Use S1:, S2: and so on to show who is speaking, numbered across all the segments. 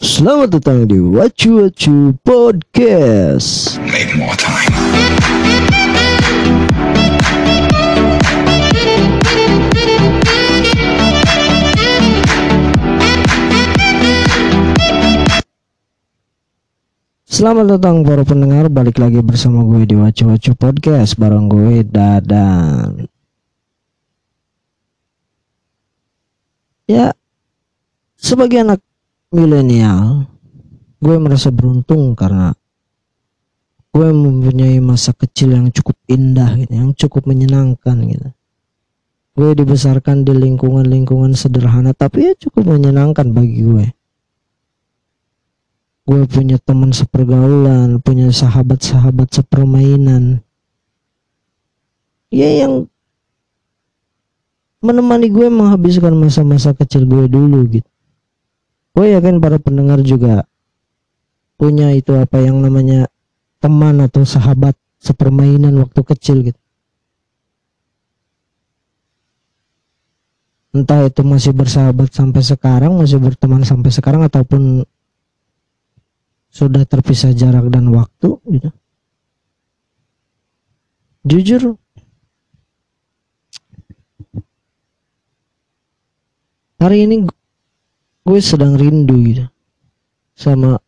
S1: Selamat datang di Wacu Wacu Podcast.
S2: Make more time.
S1: Selamat datang para pendengar, balik lagi bersama gue di Wacu Wacu Podcast bareng gue Dadan. Ya, sebagai anak milenial, gue merasa beruntung karena gue mempunyai masa kecil yang cukup indah, gitu, yang cukup menyenangkan gitu. Gue dibesarkan di lingkungan-lingkungan sederhana, tapi ya cukup menyenangkan bagi gue. Gue punya teman sepergaulan, punya sahabat-sahabat sepermainan. Ya yang menemani gue menghabiskan masa-masa kecil gue dulu gitu gue yakin para pendengar juga punya itu apa yang namanya teman atau sahabat sepermainan waktu kecil gitu. Entah itu masih bersahabat sampai sekarang masih berteman sampai sekarang ataupun sudah terpisah jarak dan waktu gitu. Jujur hari ini gue sedang rindu gitu. Sama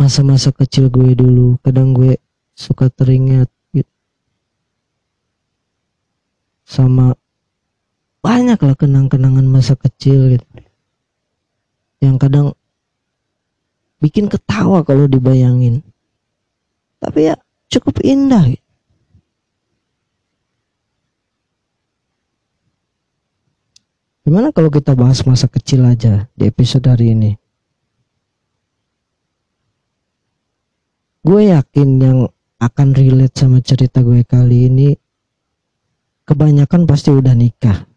S1: masa-masa kecil gue dulu. Kadang gue suka teringat gitu. Sama banyak lah kenang-kenangan masa kecil gitu. Yang kadang bikin ketawa kalau dibayangin. Tapi ya cukup indah gitu. Gimana kalau kita bahas masa kecil aja di episode hari ini? Gue yakin yang akan relate sama cerita gue kali ini kebanyakan pasti udah nikah.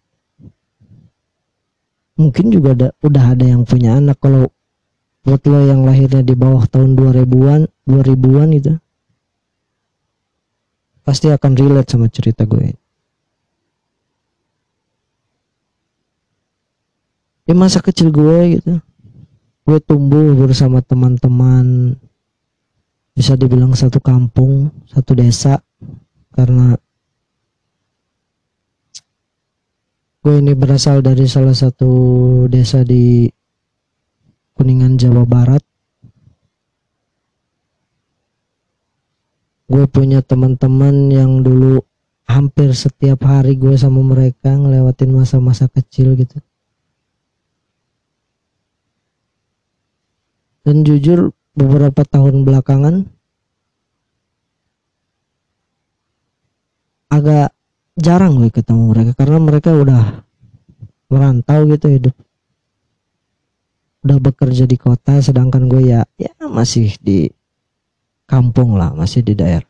S1: Mungkin juga ada, udah ada yang punya anak kalau buat lo yang lahirnya di bawah tahun 2000-an, 2000-an itu pasti akan relate sama cerita gue. Di masa kecil gue gitu. Gue tumbuh bersama teman-teman. Bisa dibilang satu kampung satu desa. Karena gue ini berasal dari salah satu desa di Kuningan Jawa Barat. Gue punya teman-teman yang dulu hampir setiap hari gue sama mereka ngelewatin masa-masa kecil gitu dan jujur beberapa tahun belakangan agak jarang gue ketemu mereka. Karena mereka udah merantau gitu hidup. Udah bekerja di kota sedangkan gue ya ya masih di kampung lah masih di daerah.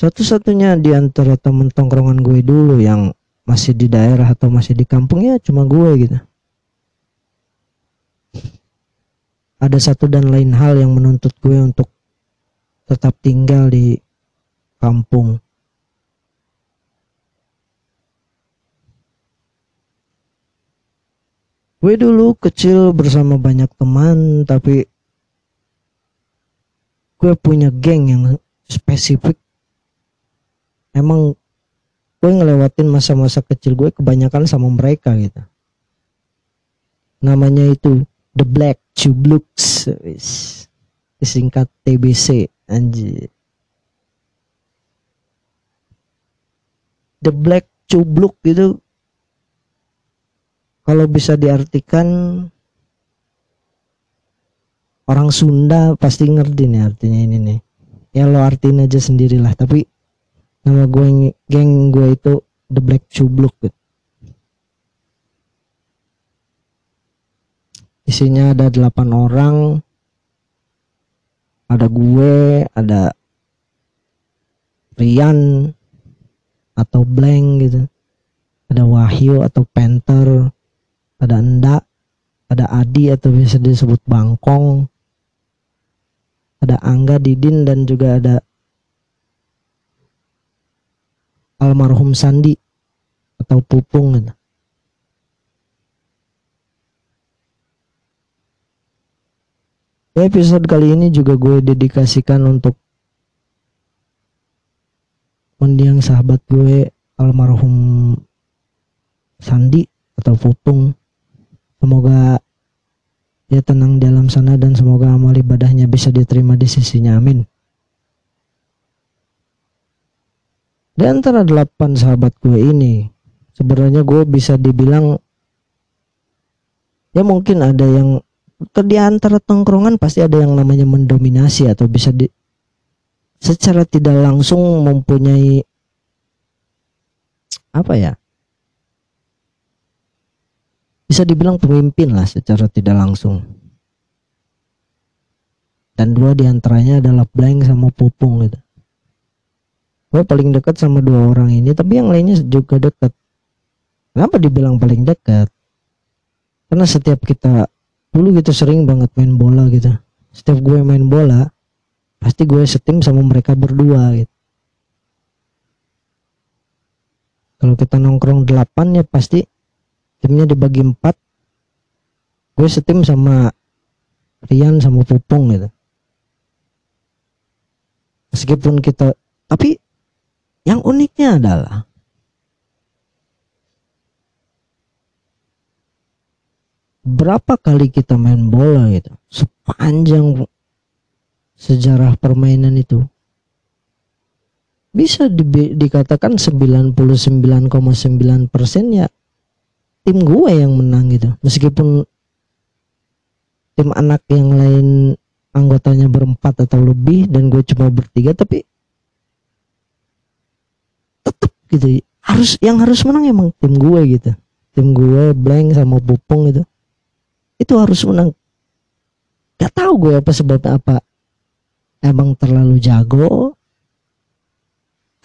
S1: Satu-satunya di antara temen tongkrongan gue dulu yang masih di daerah atau masih di kampung ya cuma gue gitu ada satu dan lain hal yang menuntut gue untuk tetap tinggal di kampung. Gue dulu kecil bersama banyak teman, tapi gue punya geng yang spesifik. Emang gue ngelewatin masa-masa kecil gue kebanyakan sama mereka gitu. Namanya itu The Black Cublux disingkat TBC anjir. The Black Cubluk itu kalau bisa diartikan orang Sunda pasti ngerti nih artinya ini nih. Ya lo artiin aja sendirilah tapi nama gue geng gue itu The Black Cubluk gitu isinya ada delapan orang. Ada gue ada Rian atau Blank gitu. Ada Wahyu atau Panther. Ada Enda ada Adi atau bisa disebut Bangkong. Ada Angga Didin dan juga ada almarhum Sandi atau Pupung gitu episode kali ini juga gue dedikasikan untuk mendiang sahabat gue almarhum Sandi atau Putung semoga dia tenang di alam sana dan semoga amal ibadahnya bisa diterima di sisinya. Amin. Di antara delapan sahabat gue ini sebenarnya gue bisa dibilang ya mungkin ada yang di antara tongkrongan pasti ada yang namanya mendominasi atau bisa di secara tidak langsung mempunyai apa ya? Bisa dibilang pemimpin lah secara tidak langsung. Dan dua di antaranya adalah Blank sama Pupung gitu. Gue paling dekat sama dua orang ini tapi yang lainnya juga dekat. Kenapa dibilang paling dekat? Karena setiap kita dulu gitu sering banget main bola gitu. Setiap gue main bola, pasti gue setim sama mereka berdua gitu. Kalau kita nongkrong delapan ya pasti timnya dibagi empat. Gue setim sama Rian sama Pupung gitu. Meskipun kita, tapi yang uniknya adalah berapa kali kita main bola gitu? Sepanjang sejarah permainan itu. Bisa di, dikatakan 99,9 persen ya tim gue yang menang gitu. Meskipun tim anak yang lain anggotanya berempat atau lebih dan gue cuma bertiga tapi tetap gitu. Harus yang harus menang emang tim gue gitu. Tim gue blank sama pupung gitu itu harus menang. Gak tahu gue apa sebabnya apa. Emang terlalu jago?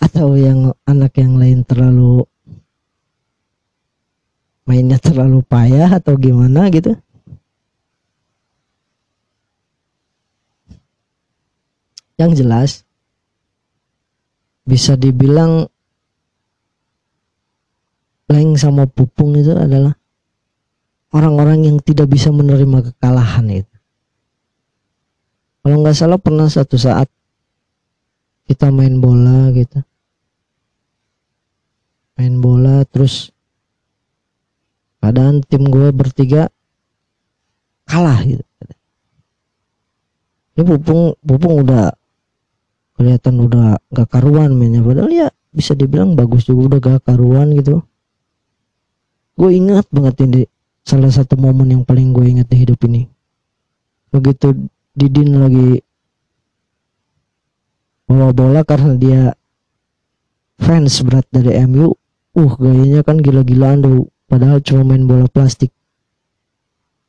S1: Atau yang anak yang lain terlalu mainnya terlalu payah atau gimana gitu? Yang jelas bisa dibilang Leng sama Pupung itu adalah orang-orang yang tidak bisa menerima kekalahan itu. Kalau nggak salah pernah satu saat kita main bola gitu. Main bola terus keadaan tim gue bertiga kalah gitu. Ini pupung pupung udah kelihatan udah gak karuan mainnya padahal ya bisa dibilang bagus juga udah gak karuan gitu. Gue ingat banget ini salah satu momen yang paling gue ingat di hidup ini. Begitu Didin lagi bawa bola karena dia fans berat dari MU uh gayanya kan gila-gilaan tuh. Padahal cuma main bola plastik.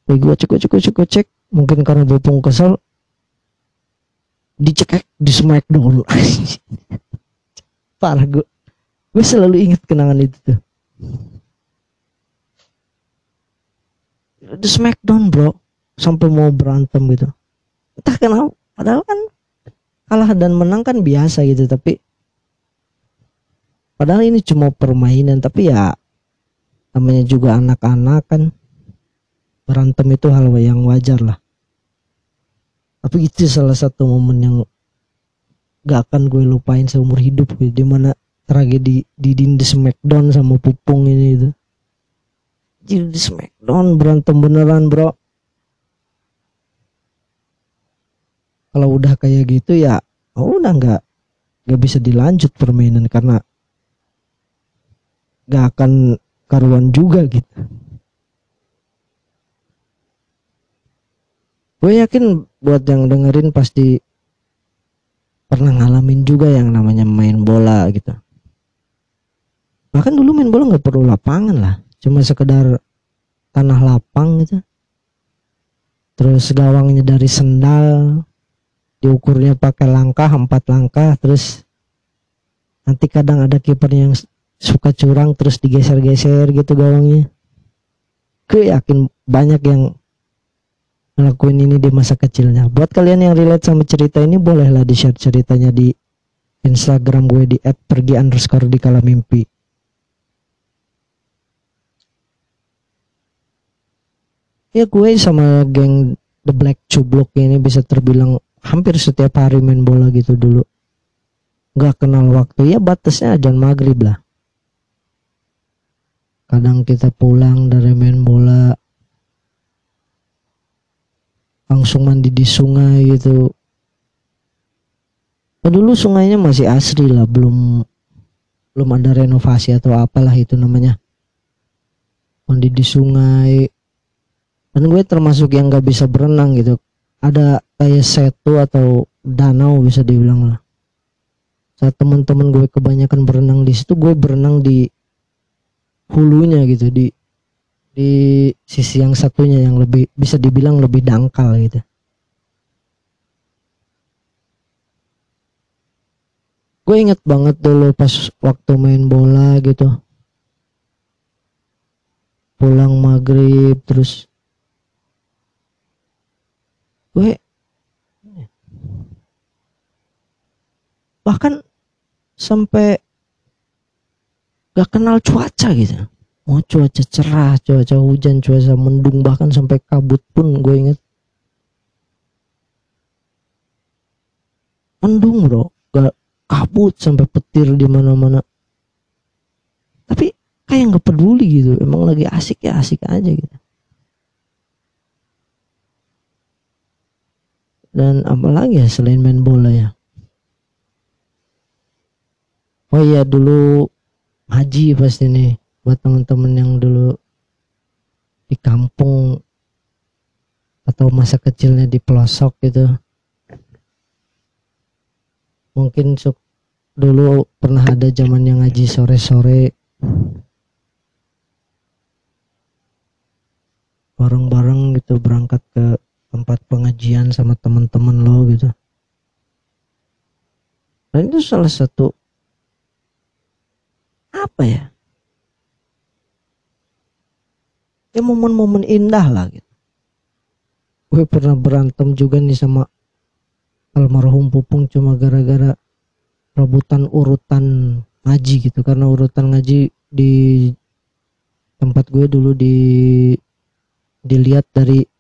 S1: Tapi gue cek cek cek cek. Mungkin karena bopong kesel dicekek di smackdown parah gue gue selalu ingat kenangan itu tuh di Smackdown bro. Sampai mau berantem gitu. Entah kenapa. Padahal kan kalah dan menang kan biasa gitu tapi padahal ini cuma permainan tapi ya namanya juga anak-anak kan. Berantem itu hal yang wajar lah. Tapi itu salah satu momen yang gak akan gue lupain seumur hidup gitu. Di mana tragedi di Dindi Smackdown sama Pupung ini itu jadi di Smackdown berantem beneran bro. Kalau udah kayak gitu ya oh udah nggak nggak bisa dilanjut permainan karena nggak akan karuan juga gitu. Gue yakin buat yang dengerin pasti pernah ngalamin juga yang namanya main bola gitu. Bahkan dulu main bola nggak perlu lapangan lah cuma sekedar tanah lapang gitu. Terus gawangnya dari sendal diukurnya pakai langkah empat langkah terus nanti kadang ada kiper yang suka curang terus digeser-geser gitu gawangnya. Gue yakin banyak yang ngelakuin ini di masa kecilnya. Buat kalian yang relate sama cerita ini bolehlah di share ceritanya di Instagram gue di @pergi underscore di kala mimpi ya gue sama geng The Black Cublok ini bisa terbilang hampir setiap hari main bola gitu dulu. Nggak kenal waktu. Ya batasnya ajan maghrib lah. Kadang kita pulang dari main bola langsung mandi di sungai gitu. Oh, dulu sungainya masih asri lah belum belum ada renovasi atau apalah itu namanya. Mandi di sungai dan gue termasuk yang gak bisa berenang gitu. Ada kayak setu atau danau bisa dibilang lah. Saat teman-teman gue kebanyakan berenang di situ gue berenang di hulunya gitu di di sisi yang satunya yang lebih bisa dibilang lebih dangkal gitu. Gue inget banget dulu pas waktu main bola gitu. Pulang maghrib terus gue bahkan sampai gak kenal cuaca gitu. Mau cuaca cerah cuaca hujan cuaca mendung bahkan sampai kabut pun gue inget mendung bro. Gak kabut sampai petir di mana-mana. Tapi kayak nggak peduli gitu. Emang lagi asik ya asik aja gitu dan apalagi ya selain main bola ya? Oh iya dulu haji pasti nih buat temen-temen yang dulu di kampung atau masa kecilnya di pelosok gitu. Mungkin suk dulu pernah ada zaman yang ngaji sore-sore. Bareng-bareng gitu berangkat ke tempat pengajian sama teman-teman lo gitu. Dan itu salah satu apa ya? Ya momen-momen indah lah gitu. Gue pernah berantem juga nih sama almarhum pupung cuma gara-gara rebutan urutan ngaji gitu. Karena urutan ngaji di tempat gue dulu di dilihat dari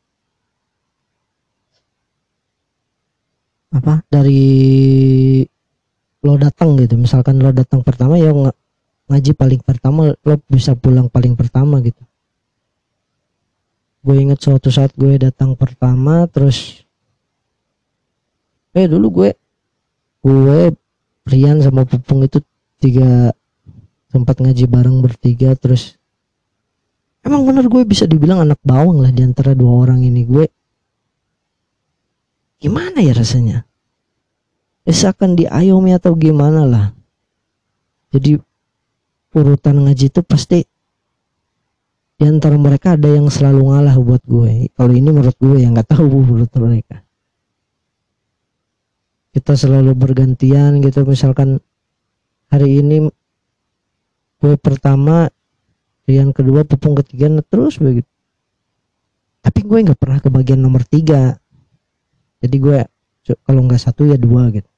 S1: apa dari lo datang gitu. Misalkan lo datang pertama ya ngaji paling pertama lo bisa pulang paling pertama gitu. Gue inget suatu saat gue datang pertama terus eh dulu gue gue Rian sama Pupung itu tiga tempat ngaji bareng bertiga terus emang bener gue bisa dibilang anak bawang lah di antara dua orang ini. Gue gimana ya rasanya misalkan diayomi atau gimana lah jadi urutan ngaji itu pasti di antara mereka ada yang selalu ngalah buat gue. Kalau ini menurut gue yang nggak tahu menurut mereka. Kita selalu bergantian gitu. Misalkan hari ini gue pertama, yang kedua, pupung ketiga, terus begitu. Tapi gue nggak pernah ke bagian nomor tiga. Jadi gue kalau nggak satu ya dua gitu.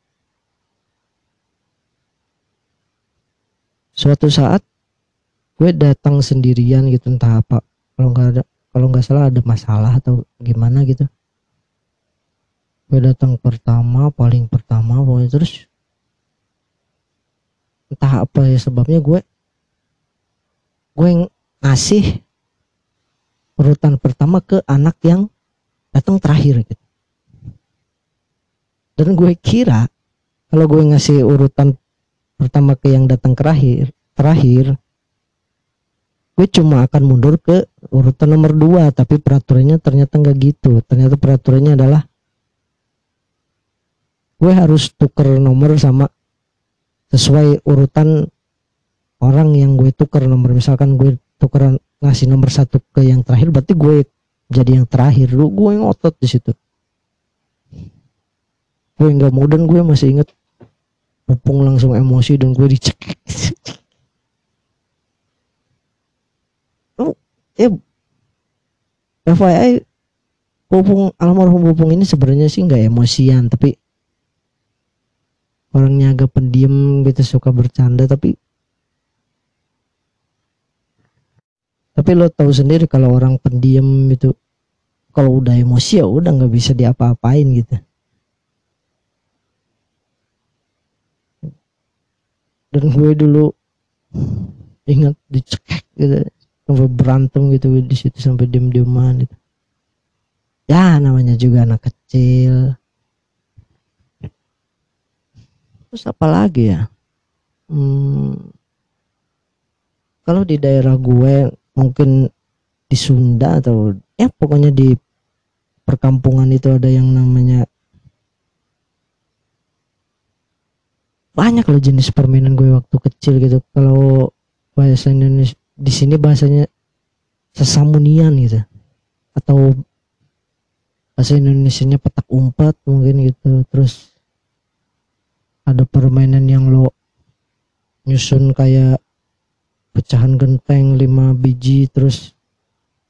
S1: suatu saat gue datang sendirian gitu entah apa. Kalau nggak ada kalau nggak salah ada masalah atau gimana gitu. Gue datang pertama paling pertama pokoknya terus entah apa ya sebabnya gue gue ngasih urutan pertama ke anak yang datang terakhir gitu dan gue kira kalau gue ngasih urutan pertama ke yang datang terakhir terakhir gue cuma akan mundur ke urutan nomor dua tapi peraturannya ternyata nggak gitu. Ternyata peraturannya adalah gue harus tuker nomor sama sesuai urutan orang yang gue tuker nomor. Misalkan gue tuker ngasih nomor satu ke yang terakhir berarti gue jadi yang terakhir. Lu gue ngotot di situ gue nggak dan gue masih inget Pupung langsung emosi dan gue dicek. oh, ya. FYI Pupung almarhum Pupung ini sebenarnya sih nggak emosian tapi orangnya agak pendiam gitu suka bercanda tapi tapi lo tahu sendiri kalau orang pendiam itu kalau udah emosi ya udah nggak bisa diapa-apain gitu dan gue dulu ingat dicekek gitu sampai berantem gitu di situ sampai diem dieman gitu. Ya namanya juga anak kecil. Terus apa lagi ya? Hmm, kalau di daerah gue mungkin di Sunda atau ya pokoknya di perkampungan itu ada yang namanya banyak loh jenis permainan gue waktu kecil gitu. Kalau bahasa Indonesia di sini bahasanya sesamunian gitu. Atau bahasa Indonesia-nya petak umpet mungkin gitu. Terus ada permainan yang lo nyusun kayak pecahan genteng 5 biji terus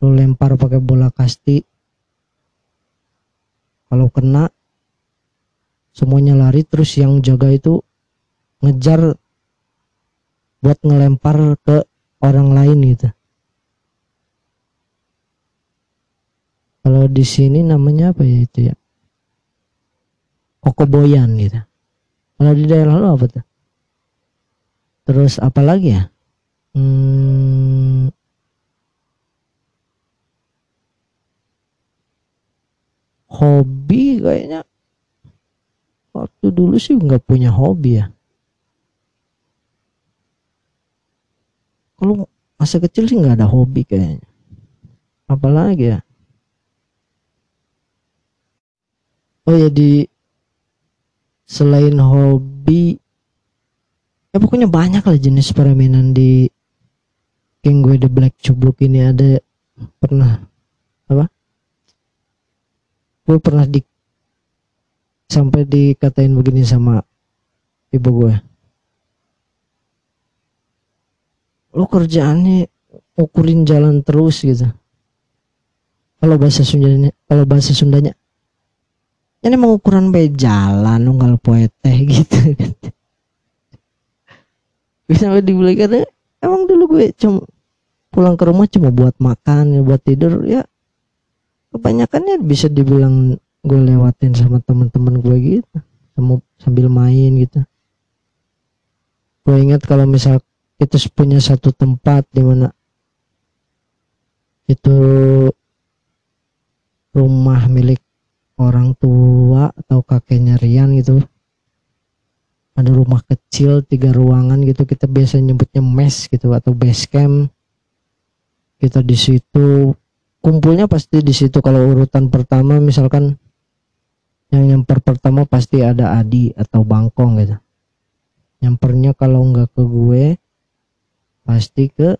S1: lo lempar pakai bola kasti. Kalau kena semuanya lari terus yang jaga itu ngejar buat ngelempar ke orang lain gitu. Kalau di sini namanya apa ya itu ya? Kokoboyan gitu. Kalau di daerah lo apa tuh? Terus apa lagi ya? Hmm, hobi kayaknya. Waktu dulu sih nggak punya hobi ya. Kalau masa kecil sih nggak ada hobi kayaknya. Apalagi ya? Oh ya di selain hobi ya pokoknya banyak lah jenis permainan di King gue The Black Cubluk ini ada pernah apa gue pernah di sampai dikatain begini sama ibu gue lo kerjaannya ukurin jalan terus gitu. Kalau bahasa Sundanya kalau bahasa Sundanya ini mau ukuran be jalan lo nggak poeteh gitu. Bisa dibilang emang dulu gue cuma pulang ke rumah cuma buat makan buat tidur ya kebanyakannya bisa dibilang gue lewatin sama teman-teman gue gitu sambil main gitu. Gue ingat kalau misal kita punya satu tempat di mana itu rumah milik orang tua atau kakeknya Rian gitu. Ada rumah kecil tiga ruangan gitu. Kita biasa nyebutnya mes gitu atau base camp. Kita di situ kumpulnya pasti di situ. Kalau urutan pertama misalkan yang nyamper pertama pasti ada Adi atau Bangkong gitu. Nyampernya kalau nggak ke gue pasti ke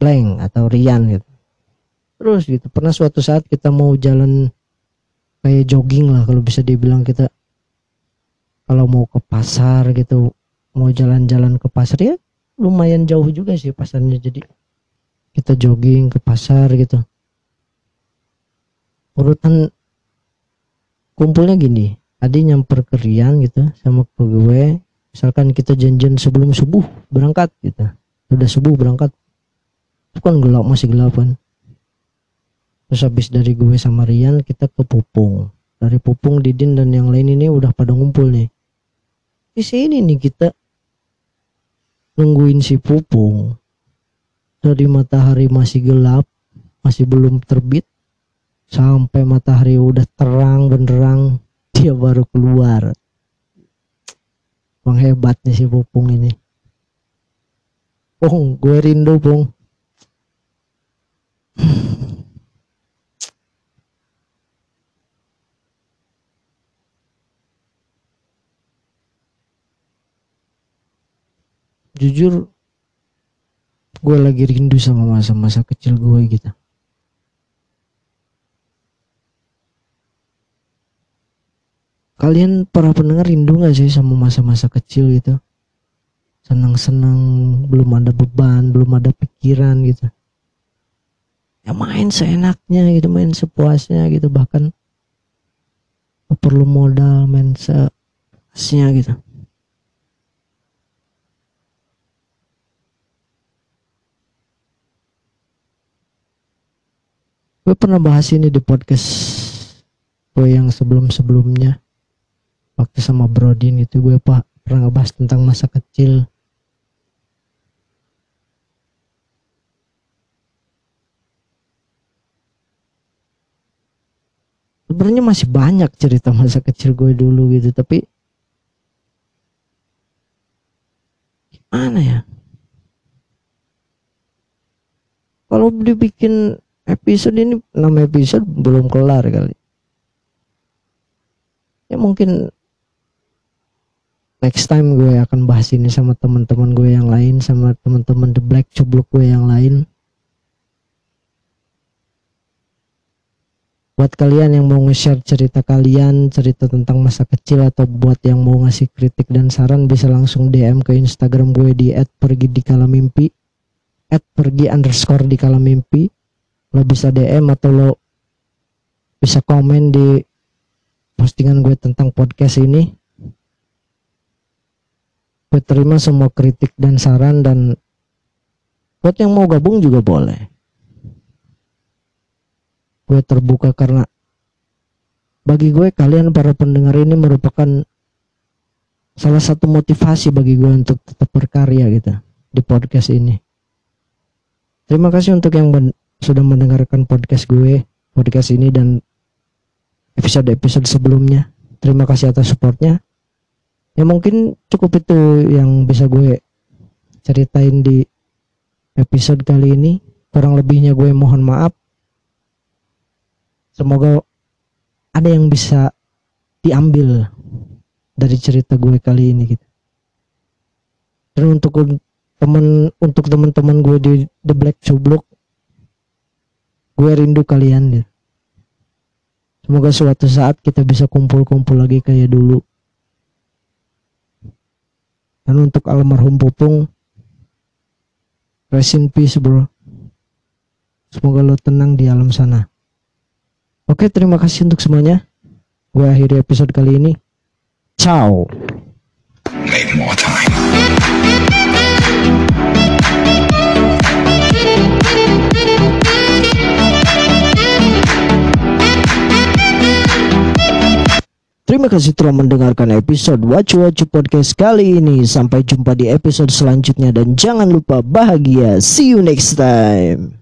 S1: Leng atau Rian gitu. Terus gitu pernah suatu saat kita mau jalan kayak jogging lah kalau bisa dibilang kita kalau mau ke pasar gitu mau jalan-jalan ke pasar ya lumayan jauh juga sih pasarnya. Jadi kita jogging ke pasar gitu. Urutan kumpulnya gini Adi nyamper ke Rian gitu sama ke gue misalkan kita janjian sebelum subuh berangkat gitu udah subuh berangkat. Itu kan gelap masih gelap kan. Terus habis dari gue sama Rian kita ke Pupung. Dari Pupung Didin dan yang lain ini udah pada ngumpul nih. Di sini nih kita nungguin si Pupung. Dari matahari masih gelap masih belum terbit. Sampai matahari udah terang benderang dia baru keluar Bang hebatnya si Pupung ini. Pung gue rindu Pung. Jujur gue lagi rindu sama masa-masa kecil gue gitu kalian para pendengar rindu gak sih sama masa-masa kecil gitu? Senang-senang belum ada beban belum ada pikiran gitu. Ya main seenaknya gitu main sepuasnya gitu bahkan perlu modal main sepuasnya gitu. Gue pernah bahas ini di podcast gue yang sebelum-sebelumnya waktu sama Brodin itu gue pak pernah ngebahas tentang masa kecil. Sebenarnya masih banyak cerita masa kecil gue dulu gitu tapi gimana ya? Kalau dibikin episode ini 6 episode belum kelar kali. Ya mungkin next time gue akan bahas ini sama teman-teman gue yang lain sama teman-teman The Black Cubluk gue yang lain. Buat kalian yang mau nge-share cerita kalian cerita tentang masa kecil atau buat yang mau ngasih kritik dan saran bisa langsung DM ke Instagram gue di @pergi di kala mimpi pergi underscore di kala mimpi lo bisa DM atau lo bisa komen di postingan gue tentang podcast ini gue terima semua kritik dan saran dan buat yang mau gabung juga boleh gue terbuka karena bagi gue kalian para pendengar ini merupakan salah satu motivasi bagi gue untuk tetap berkarya gitu di podcast ini. Terima kasih untuk yang men sudah mendengarkan podcast gue, podcast ini dan episode-episode sebelumnya. Terima kasih atas supportnya. Ya mungkin cukup itu yang bisa gue ceritain di episode kali ini. Kurang lebihnya gue mohon maaf. Semoga ada yang bisa diambil dari cerita gue kali ini gitu. Dan untuk temen untuk teman-teman gue di The Black Sublok gue rindu kalian ya. Semoga suatu saat kita bisa kumpul-kumpul lagi kayak dulu dan untuk almarhum Pupung rest in peace bro semoga lo tenang di alam sana Oke, terima kasih untuk semuanya. Gue akhiri episode kali ini. Ciao. Make more time. Terima kasih telah mendengarkan episode Wacu Wacu Podcast kali ini. Sampai jumpa di episode selanjutnya dan jangan lupa bahagia. See you next time.